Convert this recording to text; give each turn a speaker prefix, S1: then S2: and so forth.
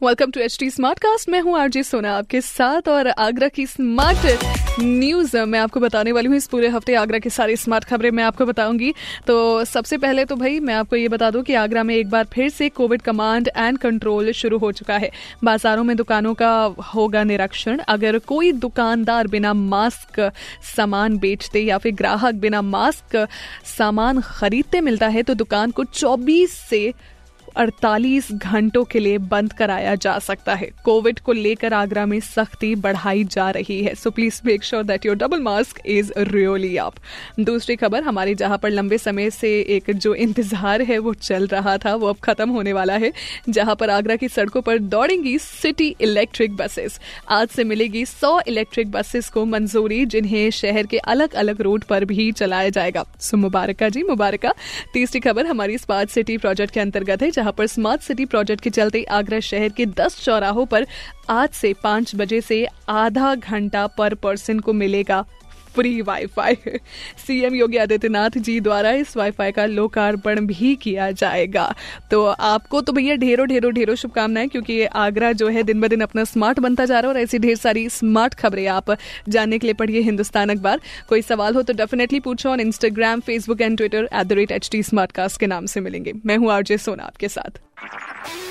S1: welcome to H T smart cast मैं हूँ RJ सोना, आपके साथ और आगरा की स्मार्ट न्यूज़ मैं आपको बताने वाली हूँ इस पूरे हफ़्ते आगरा की सारी स्मार्ट खबरें मैं आपको बताऊँगी। तो सबसे पहले तो भाई, मैं आपको ये बता दूँ कि आगरा में एक बार फिर से कोविड कमांड एंड कंट्रोल शुरू हो चुका है। बाजारों में दुकानों का होगा निरीक्षण। अगर कोई दुकानदार बिना मास्क सामान बेचते या फिर ग्राहक बिना मास्क सामान खरीदते मिलता है तो दुकान को 24 से 48 घंटों के लिए बंद कराया जा सकता है। कोविड को लेकर आगरा में सख्ती बढ़ाई जा रही है। So please make sure that your double mask is really up दूसरी खबर, हमारी जहाँ पर लंबे समय से एक जो इंतज़ार है, वो चल रहा था, वो अब खत्म होने वाला है। जहाँ पर आगरा की सड़कों पर दौड़ेंगी सिटी इलेक्ट्रिक बसेस। आज से मिलेगी 100 इलेक्ट्रिक बसेस को मंजूरी, जिन्हें शहर के अलग अलग रूट पर भी चलाया जाएगा। सो मुबारका जी, मुबारका। तीसरी खबर, हमारी स्मार्ट सिटी प्रोजेक्ट के अंतर्गत है जहाँ पर स्मार्ट सिटी प्रोजेक्ट के चलते आगरा शहर के 10 चौराहों पर आज से 5 बजे से आधा घंटा पर पर्सन को मिलेगा। Free WiFi CM Yogi Adityanath ji द्वारा इस वाईफाई का लोकार्पण भी किया जाएगा। तो आपको तो भैया ढेरों ढेरों ढेरों शुभकामनाएँ, क्योंकि आगरा जो है दिन ब दिन अपना स्मार्ट बनता जा रहा है और ऐसी ढेर सारी स्मार्ट खबरें आप जानने के लिए पढ़िए हिंदुस्तान अखबार। कोई सवाल हो तो डेफिनेटली पूछो on Instagram Facebook and Twitter at the rate H T के नाम से मिलेंगे। मैं हूँ आरजे सोना आपके साथ।